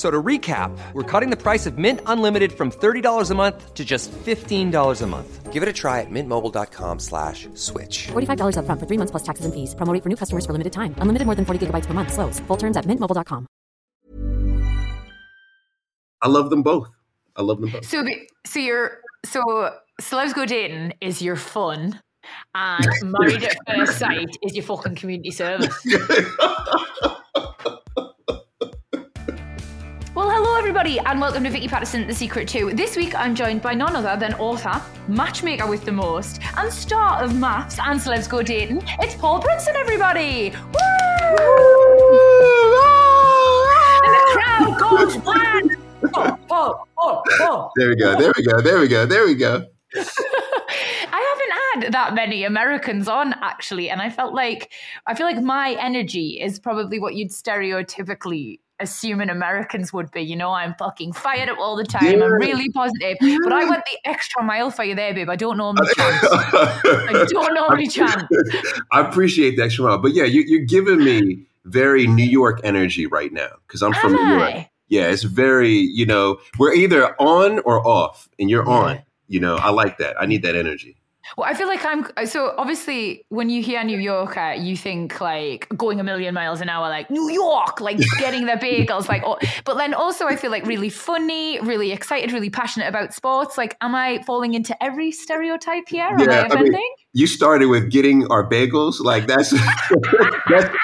So to recap, we're cutting the price of Mint Unlimited from $30 a month to just $15 a month. Give it a try at mintmobile.com slash switch. $45 up front for three months plus taxes and fees. Promo for new customers for limited time. Unlimited more than 40 gigabytes per month. Slows. Full terms at mintmobile.com. I love them both. I love them both. So, the, so you're so celebs go dating is your fun, and married at first sight is your fucking community service. everybody, and welcome to Vicky Pattison, The Secret 2. This week I'm joined by none other than author, matchmaker with the most, and star of MAFS and celebs go dating. It's Paul Brunson, everybody! Woo! and the crowd goes wild. Oh, oh, oh, oh. There we go. There we go. There we go. There we go. I haven't had that many Americans on actually, and I felt like I feel like my energy is probably what you'd stereotypically assume an Americans would be. You know, I'm fucking fired up all the time. Yeah. I'm really positive, but I went the extra mile for you there, babe. I don't normally chance. I don't normally chance. I appreciate the extra mile, but yeah, you, you're giving me very New York energy right now because I'm from Am New York. I? Yeah, it's very you know we're either on or off, and you're on. You know, I like that. I need that energy. Well, I feel like I'm so obviously when you hear New Yorker, uh, you think like going a million miles an hour, like New York, like getting their bagels, like. Oh, but then also, I feel like really funny, really excited, really passionate about sports. Like, am I falling into every stereotype here? Am I Yeah, I mean- offending? You started with getting our bagels, like that's that's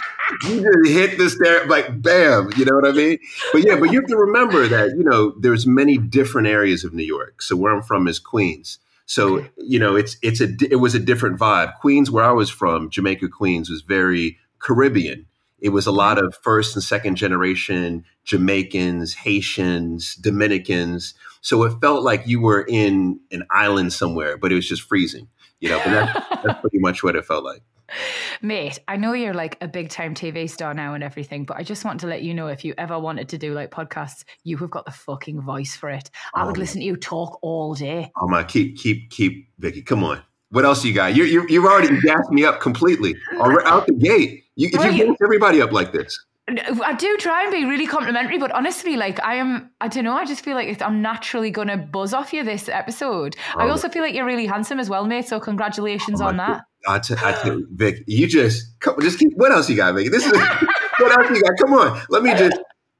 you just hit the stair like bam, you know what I mean? But yeah, but you have to remember that you know there's many different areas of New York. So where I'm from is Queens. So you know it's it's a it was a different vibe. Queens, where I was from, Jamaica, Queens, was very Caribbean. It was a lot of first and second generation Jamaicans, Haitians, Dominicans. So it felt like you were in an island somewhere, but it was just freezing. You know, but that, that's pretty much what it felt like. Mate, I know you're like a big time TV star now and everything, but I just want to let you know if you ever wanted to do like podcasts, you have got the fucking voice for it. I would Oh. listen to you talk all day. Oh my, keep, keep, keep, Vicky. Come on. What else you got? You, you, you've already gassed me up completely. Out the gate. You, if you gas everybody up like this. I do try and be really complimentary, but honestly, like I am, I don't know. I just feel like I'm naturally going to buzz off you this episode. I Oh. also feel like you're really handsome as well, mate. So congratulations Oh on that. I t- I t- Vic, you just come, just keep. What else you got, Vicky? This is what else you got? Come on, let me just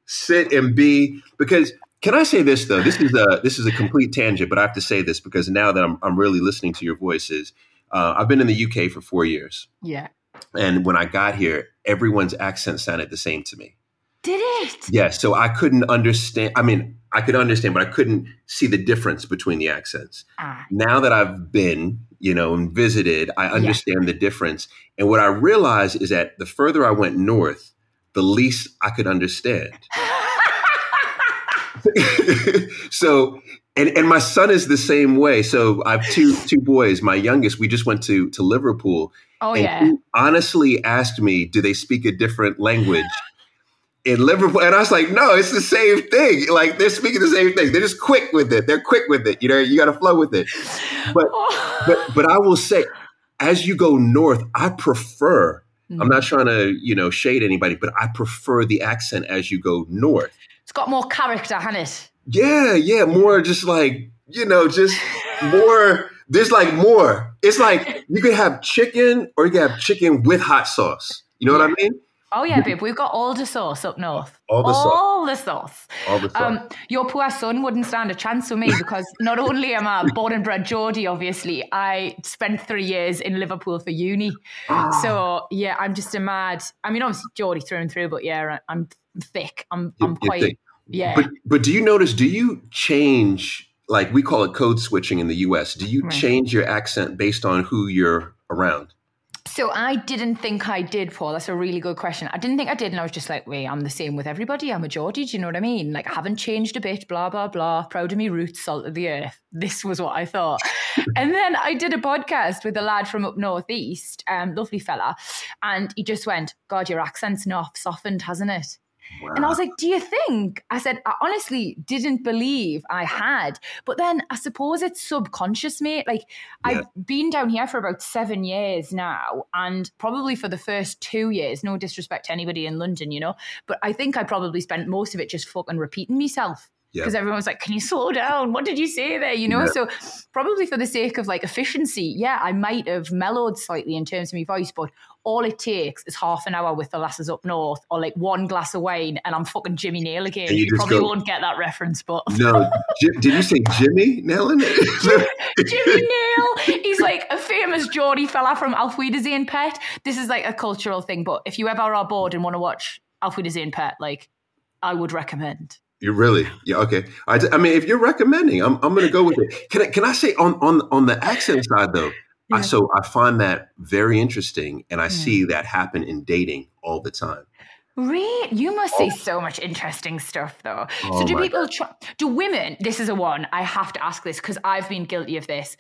sit and be. Because can I say this though? This is a this is a complete tangent, but I have to say this because now that I'm I'm really listening to your voices. Uh, I've been in the UK for four years, Yeah. And when I got here, everyone's accent sounded the same to me. Did it? Yeah, so I couldn't understand. I mean, I could understand, but I couldn't see the difference between the accents. Ah, Now that I've been, you know, and visited, I understand the difference. And what I realized is that the further I went north, the least I could understand. so, and and my son is the same way. So I have two two boys. My youngest, we just went to to Liverpool, oh and yeah. he honestly asked me, "Do they speak a different language?" In Liverpool, and I was like, "No, it's the same thing. Like they're speaking the same thing. They're just quick with it. They're quick with it. You know, you got to flow with it." But but but I will say, as you go north, I prefer. I'm not mm. trying to you know shade anybody, but I prefer the accent as you go north. it's got more character, hasn't it? Yeah, yeah, more just like you know, just more. There's like more. It's like you can have chicken, or you can have chicken with hot sauce. You know what I mean? Oh yeah, babe, we've got all the sauce up north. All the sauce. All the sauce. All the sauce. Um, your poor son wouldn't stand a chance with me because not only am I born and bred Geordie, obviously, I spent three years in Liverpool for uni. Ah. So yeah, I'm just a mad. I mean, obviously Geordie through and through, but yeah, I'm thick. I'm I'm quite think- yeah. But but do you notice? Do you change like we call it code switching in the U.S. Do you Right. change your accent based on who you're around? So I didn't think I did, Paul. That's a really good question. I didn't think I did, and I was just like, wait, I'm the same with everybody. I'm a Geordie. Do you know what I mean? Like, I haven't changed a bit. Blah blah blah. Proud of me roots, salt of the earth. This was what I thought. and then I did a podcast with a lad from up northeast, um, lovely fella, and he just went, "God, your accent's not softened, hasn't it?" And I was like, Do you think? I said, I honestly didn't believe I had. But then I suppose it's subconscious, mate. Like, Yeah. I've been down here for about seven years now, and probably for the first two years, no disrespect to anybody in London, you know, but I think I probably spent most of it just fucking repeating myself. Because everyone was like, Can you slow down? What did you say there? You know? Yeah. So, probably for the sake of like efficiency, yeah, I might have mellowed slightly in terms of my voice, but all it takes is half an hour with the lasses up north or like one glass of wine and I'm fucking Jimmy Nail again. You You, probably go- won't get that reference, but No, did you say Jimmy it? Jimmy Nail, he's like a famous Geordie fella from Auf Wiedersehen Pet. This is like a cultural thing, but if you ever are bored and want to watch Auf Wiedersehen Pet, like I would recommend. You really? Yeah. Okay. I, I mean, if you're recommending, I'm I'm going to go with it. Can I can I say on on on the accent side though? I, so I find that very interesting, and I hmm. see that happen in dating all the time. Really? You must see so much interesting stuff, though. Oh so, do people try? Do women? This is a one. I have to ask this because I've been guilty of this.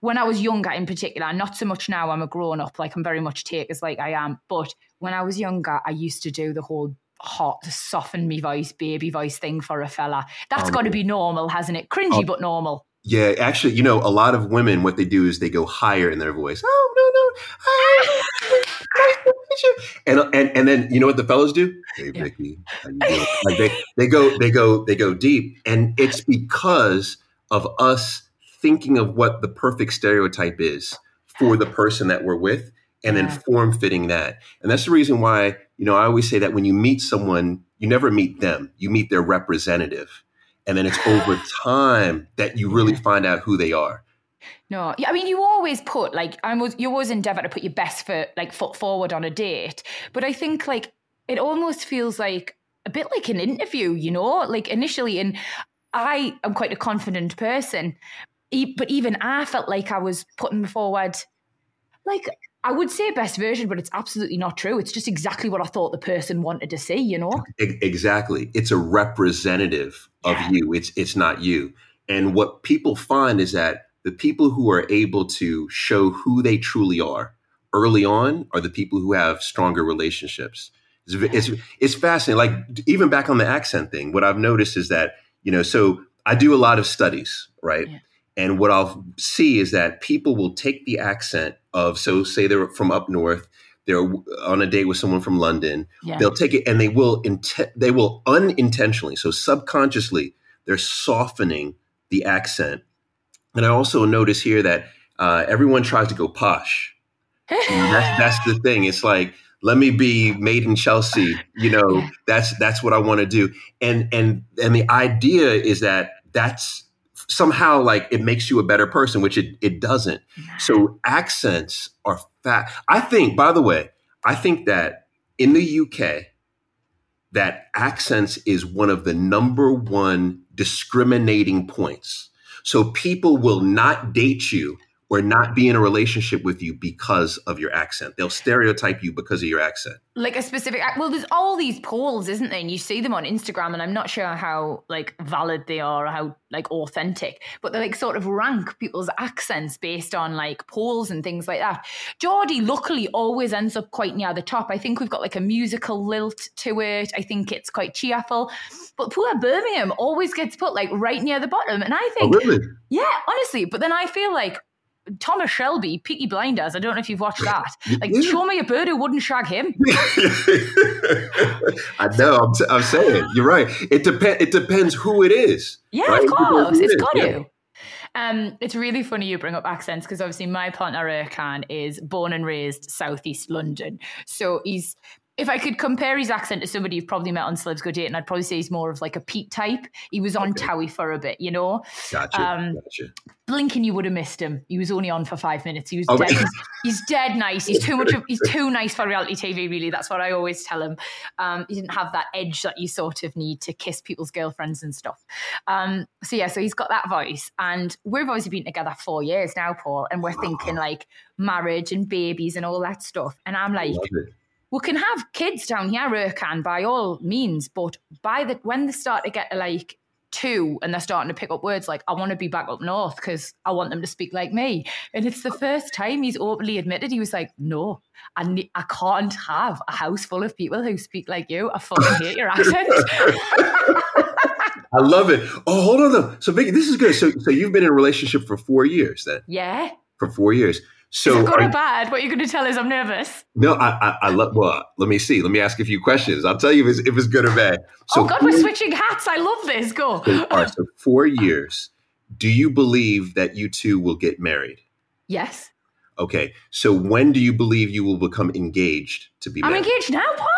When I was younger, in particular, not so much now. I'm a grown up. Like I'm very much takers, like I am. But when I was younger, I used to do the whole hot, soften me voice, baby voice thing for a fella. That's um, Oh, got to be normal, hasn't it? Cringy, Oh. but normal. Yeah, actually, you know, a lot of women, what they do is they go higher in their voice. Oh no, no, hi, nice to meet you. And and and then you know what the fellas do? Hey, Yeah. Vicky, how you doing? Like they they go they go they go deep, and it's because of us thinking of what the perfect stereotype is for the person that we're with, and then Yeah. form fitting that. And that's the reason why you know I always say that when you meet someone, you never meet them, you meet their representative. And then it's over time that you really find out who they are. No, yeah, I mean, you always put like I was, you always endeavor to put your best foot like foot forward on a date, but I think like it almost feels like a bit like an interview, you know, like initially. And I am quite a confident person, but even I felt like I was putting forward, like I would say best version, but it's absolutely not true. It's just exactly what I thought the person wanted to see, you know. Exactly. It's a representative of Yeah. you. It's it's not you. And what people find is that the people who are able to show who they truly are early on are the people who have stronger relationships. It's, it's, it's fascinating. Like even back on the accent thing, what I've noticed is that, you know, so I do a lot of studies, right? Yeah. And what I'll see is that people will take the accent of, so say they're from up north, they're on a date with someone from London, Yeah. they'll take it and they will inte- they will unintentionally so subconsciously they're softening the accent. And i also notice here that uh, everyone tries to go posh. That's, that's the thing. It's like let me be made in chelsea you know? That's that's what i want to do. And and and the idea is that that's somehow like it makes you a better person which it, it doesn't so accents are fat. I think, by the way, I think that in the UK, that accents is one of the number one discriminating points. So people will not date you or not be in a relationship with you because of your accent. They'll stereotype you because of your accent. like a specific well there's all these polls isn't there and you see them on instagram and i'm not sure how like valid they are or how like authentic but they like sort of rank people's accents based on like polls and things like that geordie luckily always ends up quite near the top i think we've got like a musical lilt to it i think it's quite cheerful but poor birmingham always gets put like right near the bottom and i Oh, think really? yeah honestly but then i feel like Thomas Shelby, Peaky Blinders. I don't know if you've watched that. Like, Yeah. show me a bird who wouldn't shag him. I know. I'm, I'm saying you're right. It depends. It depends who it is. Yeah, right? of It course. it It's is, got yeah. to. Um, it's really funny you bring up accents because obviously my partner Erkan is born and raised southeast London, so he's if I could compare his accent to somebody you've probably met on Celebs Go Dating, I'd probably say he's more of like a Pete type. He was on Okay. Towie for a bit, you know. Gotcha. Um, gotcha. Blinking, you would have missed him. He was only on for five minutes. He was Oh, dead. He's, he's dead nice. He's too much. Of, he's too nice for reality TV. Really, that's what I always tell him. Um, he didn't have that edge that you sort of need to kiss people's girlfriends and stuff. Um, so yeah, so he's got that voice, and we've obviously been together four years now, Paul, and we're thinking like marriage and babies and all that stuff. And I'm like. We can have kids down here, Erkan, by all means, but by the when they start to get to like two and they're starting to pick up words like I want to be back up north because I want them to speak like me. And it's the first time he's openly admitted he was like, No, I ne- I can't have a house full of people who speak like you. I fucking hate your accent. I love it. Oh, hold on though. So Vicky, this is good. So so you've been in a relationship for four years then? yeah. For four years. So Is it good are- or bad? What you're going to tell is I'm nervous. no, I, I, I love. Well, let me see. Let me ask a few questions. I'll tell you if it's, if it's good or bad. So oh God, we're switching hats. I love this. Go. So, all right, so four years. Do you believe that you two will get married? yes. Okay. So when do you believe you will become engaged to be I'm married? engaged now, Paul.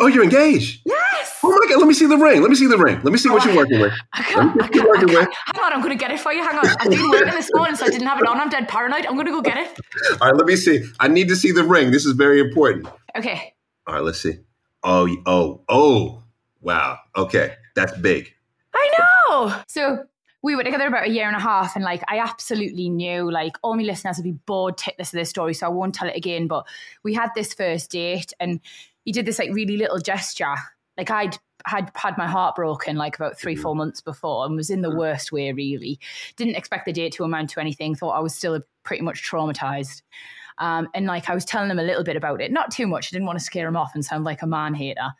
Oh, you're engaged. Yes. Oh my God. Let me see the ring. Let me see the ring. Let me see what oh, you're working with. I can't, I can't, I can't. Hang on, I'm going to get it for you. Hang on. I've been working this morning, so I didn't have it on. I'm dead paranoid. I'm going to go get it. All right. Let me see. I need to see the ring. This is very important. Okay. All right. Let's see. Oh, oh, oh. Wow. Okay. That's big. I know. So we were together about a year and a half, and like I absolutely knew, like all my listeners would be bored titless of this story, so I won't tell it again. But we had this first date, and he did this like really little gesture. Like I'd had had my heart broken like about three, four months before, and was in the worst way. Really, didn't expect the date to amount to anything. Thought I was still pretty much traumatized. Um, and like I was telling him a little bit about it, not too much. I didn't want to scare him off and sound like a man hater.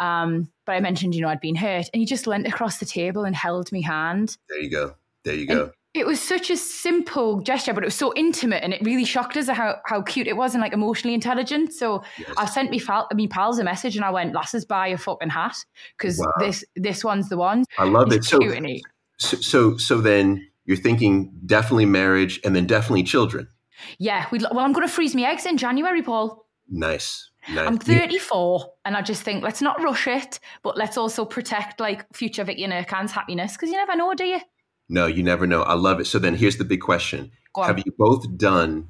Um, but I mentioned, you know, I'd been hurt, and he just leant across the table and held me hand. There you go. There you go. It was such a simple gesture, but it was so intimate, and it really shocked us how how cute it was and like emotionally intelligent. So Yes. I sent me fal- me pals a message, and I went, "Lasses, buy a fucking hat because Wow. this this one's the one." I love He's it. So, he? so, so, so then you're thinking definitely marriage and then definitely children. Yeah, we'd, well, I'm going to freeze my eggs in January, Paul. Nice. I'm 34, and I just think let's not rush it, but let's also protect like future Vicky and Erkan's happiness because you never know, do you? No, you never know. I love it. So then here's the big question. Have you both done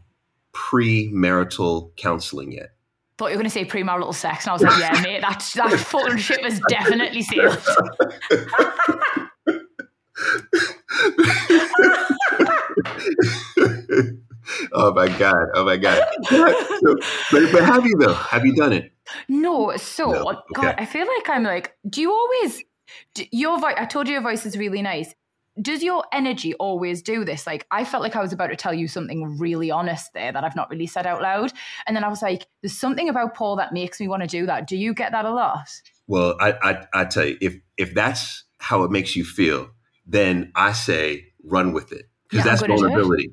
premarital counseling yet? Thought you were going to say premarital sex, and I was like, yeah, mate, that that fucking ship is definitely sailed. oh my god! Oh my god! So, but, but have you though? Have you done it? No, so No, God. I feel like I'm like, do you always? Do, your voice. I told you your voice is really nice. Does your energy always do this? Like, I felt like I was about to tell you something really honest there that I've not really said out loud, and then I was like, "There's something about Paul that makes me want to do that." Do you get that a lot? Well, I, I I tell you, if if that's how it makes you feel, then I say run with it because Yeah, that's gonna do it. vulnerability.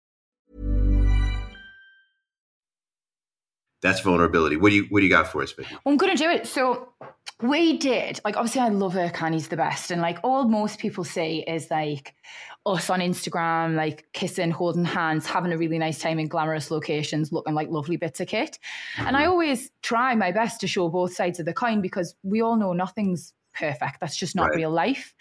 That's vulnerability. What do you what do you got for us, Vicky? I'm gonna do it. So we did. Like obviously I love Erkan, he's the best. And like all most people say is like us on Instagram, like kissing, holding hands, having a really nice time in glamorous locations, looking like lovely bits of kit. And I always try my best to show both sides of the coin because we all know nothing's perfect. That's just not Right. real life.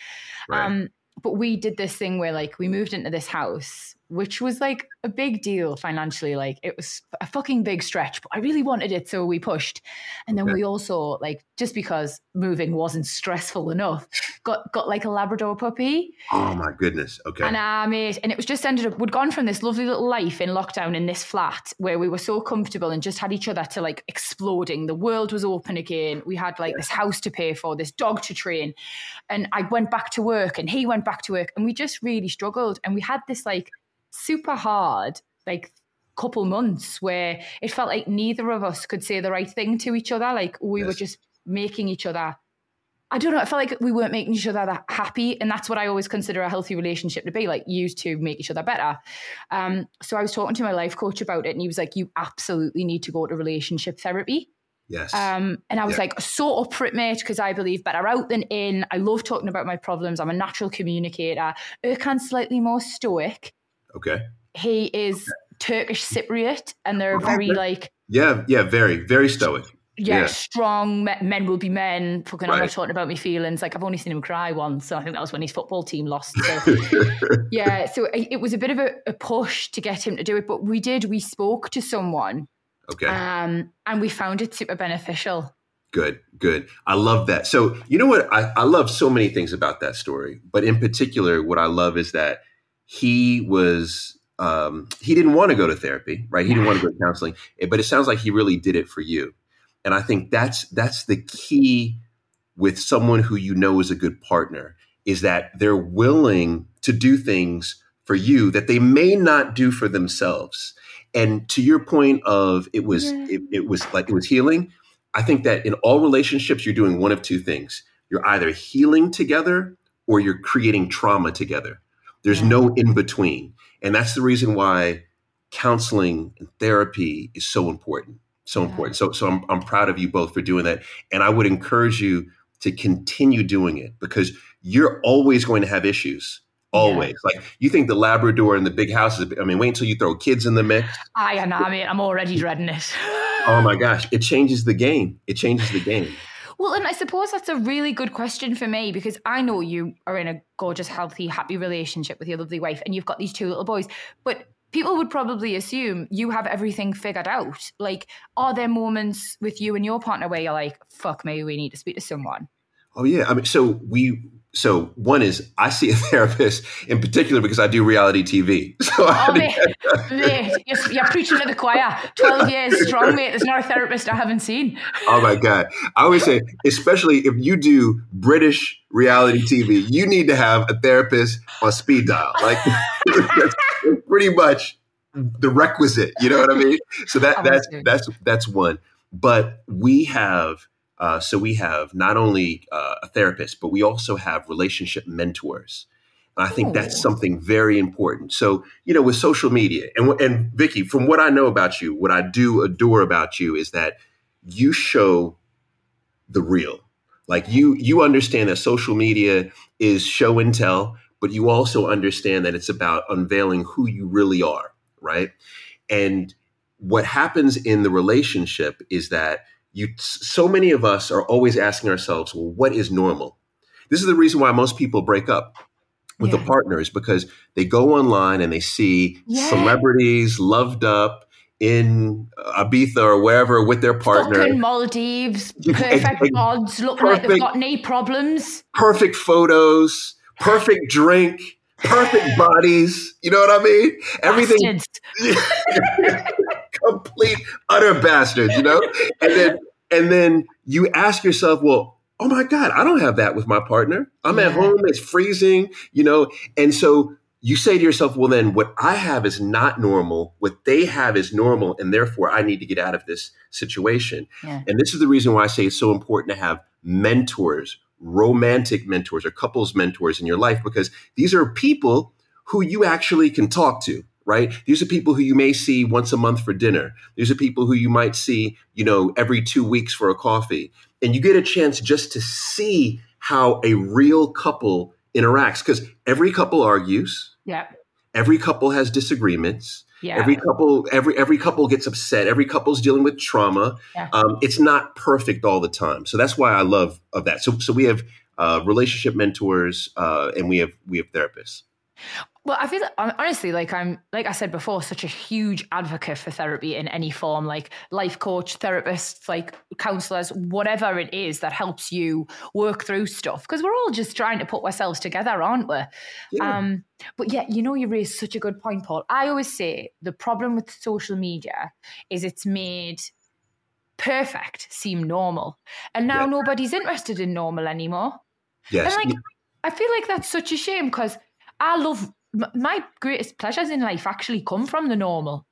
Right. Um, but we did this thing where like we moved into this house, which was like a big deal financially. Like it was a fucking big stretch, but I really wanted it, so we pushed. And then Okay. we also like just because moving wasn't stressful enough, got got like a Labrador puppy. oh my goodness. Okay. And um, I made, and it was just ended up, we'd gone from this lovely little life in lockdown in this flat where we were so comfortable and just had each other to like exploding. The world was open again. We had like this house to pay for, this dog to train. And I went back to work and he went back to work and we just really struggled. And we had this like super hard, like couple months where it felt like neither of us could say the right thing to each other. Like we were just making each other. I don't know. I felt like we weren't making each other that happy, and that's what I always consider a healthy relationship to be like. Used to make each other better. Um, so I was talking to my life coach about it, and he was like, "You absolutely need to go to relationship therapy." Yes. Um, and I was Yeah. like, so up for it, mate, because I believe better out than in. I love talking about my problems. I'm a natural communicator. Erkan's slightly more stoic. Okay. He is Turkish Cypriot, and they're very like, Yeah. Yeah. Very, very stoic. yeah, Yeah. strong me- men will be men. Fucking, I'm not talking about my feelings. Like I've only seen him cry once, so I think that was when his football team lost. So. yeah, so it it was a bit of a, a push to get him to do it, but we did. We spoke to someone, Okay. um, and we found it super beneficial. Good, good. I love that. So, you know what? I, I love so many things about that story, but in particular, what I love is that he was, um, he didn't want to go to therapy, right? He didn't want to go to counseling, eh, but it sounds like he really did it for you. And I think that's, that's the key with someone who you know is a good partner is that they're willing to do things for you that they may not do for themselves. And to your point of it was, Yeah. it, it was like, it was healing. I think that in all relationships, you're doing one of two things. You're either healing together or you're creating trauma together. There's no in between. And that's the reason why counseling and therapy is so important. So important. So, so I'm, I'm proud of you both for doing that. And I would encourage you to continue doing it because you're always going to have issues. Always. Like you think the Labrador and the big houses, I mean, wait until you throw kids in the mix. I and I mean, I'm already dreading it. Oh my gosh. It changes the game. It changes the game. Well, and I suppose that's a really good question for me because I know you are in a gorgeous, healthy, happy relationship with your lovely wife and you've got these two little boys. But people would probably assume you have everything figured out. Like, are there moments with you and your partner where you're like, fuck me, we need to speak to someone? Oh yeah, I mean, so we, so one is I see a therapist in particular because I do reality TV. So I Oh, mate, mate you're, you're preaching to the choir. 12 years strong, mate. There's not a therapist I haven't seen. oh my god, I always say, especially if you do British reality TV, you need to have a therapist on speed dial. Like that's pretty much the requisite. You know what I mean? So that that's that's that's one. But we have. Uh, so we have not only uh, a therapist, but we also have relationship mentors. And I think that's something very important. So, you know, with social media and, and Vicky, from what I know about you, what I do adore about you is that you show the real. Like you, you understand that social media is show and tell, but you also understand that it's about unveiling who you really are, right? And what happens in the relationship is that you, so many of us are always asking ourselves, well, what is normal? This is the reason why most people break up with Yeah. the partners because they go online and they see Yeah. celebrities loved up in Ibiza or wherever with their partner. Fucking Maldives, perfect ex- gods, looking like they've perfect. got knee problems. perfect photos, perfect drink, perfect bodies. You know what I mean? Everything. complete utter bastards, you know? And then and then you ask yourself, well, oh my God, I don't have that with my partner. I'm at home, it's freezing, you know? And so you say to yourself, well, then what I have is not normal. What they have is normal. And therefore, I need to get out of this situation. Yeah. And this is the reason why I say it's so important to have mentors, romantic mentors or couples mentors in your life, because these are people who you actually can talk to, right? These are people who you may see once a month for dinner. These are people who you might see, you know, every two weeks for a coffee. And you get a chance just to see how a real couple interacts because every couple argues, Yeah. every couple has disagreements. Yeah. Every couple, every every couple gets upset. Every couple's dealing with trauma. Yeah. Um, it's not perfect all the time, so that's why I love of that. So so we have uh, relationship mentors, uh, and we have we have therapists. Well, I feel hon- honestly like I'm, like I said before, such a huge advocate for therapy in any form, like life coach, therapists, like counselors, whatever it is that helps you work through stuff. Because we're all just trying to put ourselves together, aren't we? Yeah. Um, but yeah, you know, you raised such a good point, Paul. I always say the problem with social media is it's made perfect seem normal, and now Yeah. nobody's interested in normal anymore. yes, And like, I feel like that's such a shame because I love my greatest pleasures in life actually come from the normal.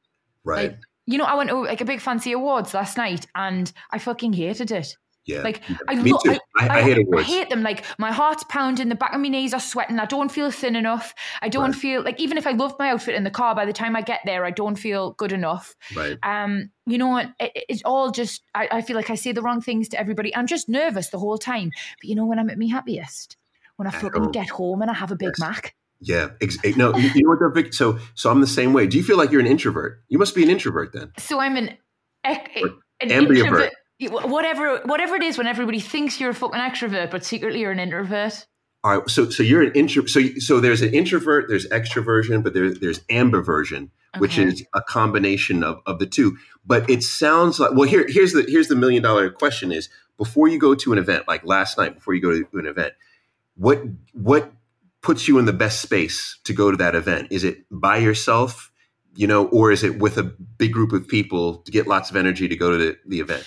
Right. Like, you know, I went to like a big fancy awards last night and I fucking hated it. yeah. Like I, Me lo- too. I, I, hate awards. hate them. Like my heart's pounding, the back of my knees are sweating. I don't feel thin enough. I don't Right. feel like even if I love my outfit in the car, by the time I get there, I don't feel good enough. Right. Um, you know what? It, it- it's all just. I, I feel like I say the wrong things to everybody. I'm just nervous the whole time. But you know when I'm at my happiest, when I fucking home. get home and I have a Big Yes. Mac. Yeah. Ex- eh, no, you you know what though, Vic? So, so I'm the same way. Do you feel like you're an introvert? You must be an introvert then. So I'm an, ec- an ambivert. introvert. Whatever, whatever it is, when everybody thinks you're a fucking extrovert, but secretly you're an introvert. All right. So, so you're an intro. So, so there's an introvert, there's extroversion, but there's there's ambiversion, which is a combination of, of the two. But it sounds like well, here here's the here's the million dollar question: is before you go to an event, like last night, before you go to an event, what what puts you in the best space to go to that event? Is it by yourself, you know, or is it with a big group of people to get lots of energy to go to the, the event?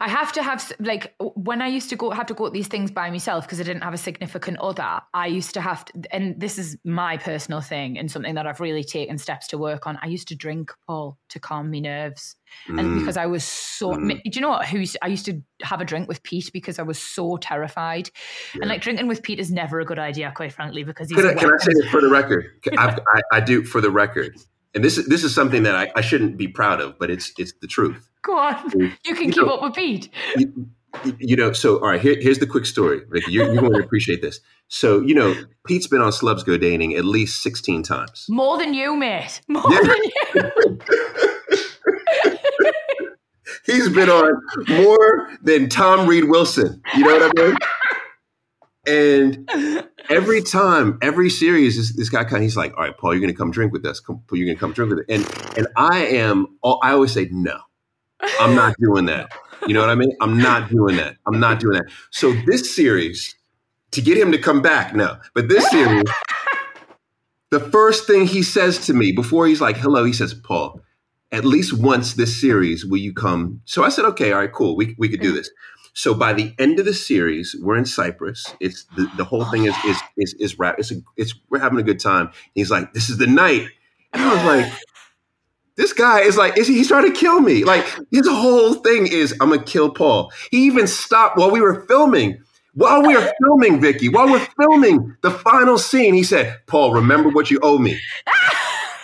I have to have like when I used to go have to go to these things by myself because I didn't have a significant other. I used to have to, and this is my personal thing and something that I've really taken steps to work on. I used to drink Paul to calm my nerves, and Mm. because I was so. Mm. Do you know what? Who used- I used to have a drink with Pete because I was so terrified, and like drinking with Pete is never a good idea, quite frankly, because he's. Can I, can I say this for the record? I, I do for the record, and this is this is something that I, I shouldn't be proud of, but it's it's the truth. Go on, you can You keep know- up with Pete. You, you know, so all right, here, here's the quick story, Vicky. You're, you're going to appreciate this. So you know, Pete's been on Celebs Go Dating at least sixteen times. More than you, mate. More Yeah. than you. He's been on more than Tom Read Wilson. You know what I mean? And every time, every series, this, this guy kind of, he's like, "All right, Paul, you're going to come drink with us. Come, Paul, you're going to come drink with it." And and I am, I always say, "No, I'm not doing that." You know what I mean? I'm not doing that. I'm not doing that. So this series, to get him to come back, no. But this series, the first thing he says to me before he's like, "Hello," he says, "Paul." At least once this series, will you come? So I said, okay, all right, cool. We, we could do mm. this. So by the end of the series, we're in Cyprus. It's the, the whole thing is oh. is is is rap. It's a, it's we're having a good time. He's like, this is the night, and I was like, this guy is like, is he, he's trying to kill me? Like his whole thing is, I'm gonna kill Paul. He even stopped while we were filming. While we were filming, Vicky, while we're filming the final scene, he said, "Paul, remember what you owe me."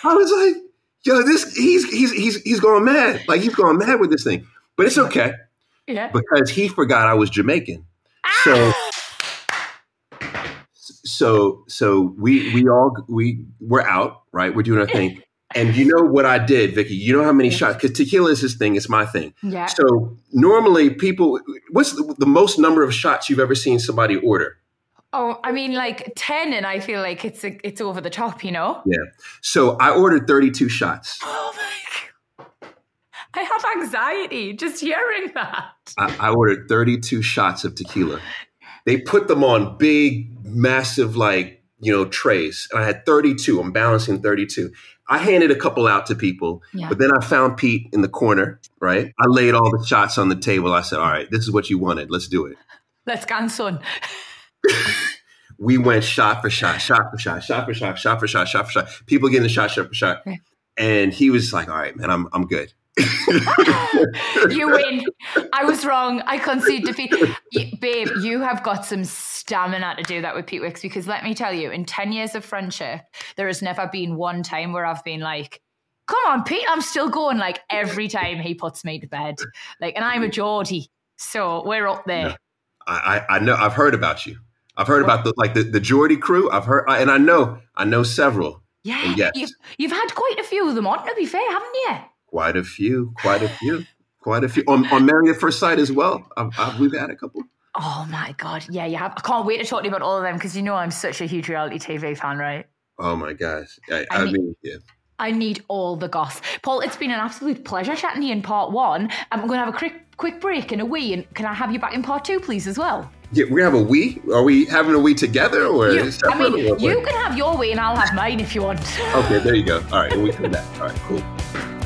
I was like, "Yo, this he's he's he's he's going mad. Like he's going mad with this thing." But it's okay Yeah. because he forgot I was Jamaican. So ah! so so we we all we we're out, right? We're doing our thing. And you know what I did, Vicky? You know how many shots? Because tequila is his thing. It's my thing. Yeah. So normally people, what's the, the most number of shots you've ever seen somebody order? Oh, I mean, like ten, and I feel like it's a, it's over the top, you know. Yeah. So I ordered 32 shots. Oh my god! I have anxiety just hearing that. I, I ordered 32 shots of tequila. They put them on big, massive, like, you know, trays. And I had 32. I'm balancing 32. I handed a couple out to people, Yeah. but then I found Pete in the corner, right? I laid all the shots on the table. I said, all right, this is what you wanted. Let's do it. Let's go, son. We went shot for shot, shot for shot, shot for shot, shot for shot, shot for shot. People getting the shot, shot for shot. And he was like, all right, man, I'm, I'm good. you win. I was wrong. I concede defeat. You, babe, you have got some stamina to do that with Pete Wicks because let me tell you, in 10 years of friendship, there has never been one time where I've been like, come on, Pete, I'm still going. Like every time he puts me to bed. Like, and I'm a Geordie. So we're up there. I, I, I know I've heard about you. I've heard about the like the, the Geordie crew. I've heard and I know I know several. Yeah. Yes. You've, you've had quite a few of them on, to be fair, haven't you? Quite a few, quite a few, quite a few. On, on Married at First Sight as well. I've, I've, we've had a couple. Oh my God. Yeah, you have. I can't wait to talk to you about all of them because you know I'm such a huge reality TV fan, right? Oh my gosh. I, I I mean- mean, yeah. I need all the goss. Paul, it's been an absolute pleasure chatting to you in part one. I'm going to have a quick quick break and a wee, and can I have you back in part two, please, as well? yeah. We have a we. Are we having a we together or You, I mean, you can have your way and I'll have mine if you want. Okay, there you go. All right, we come back. All right, cool.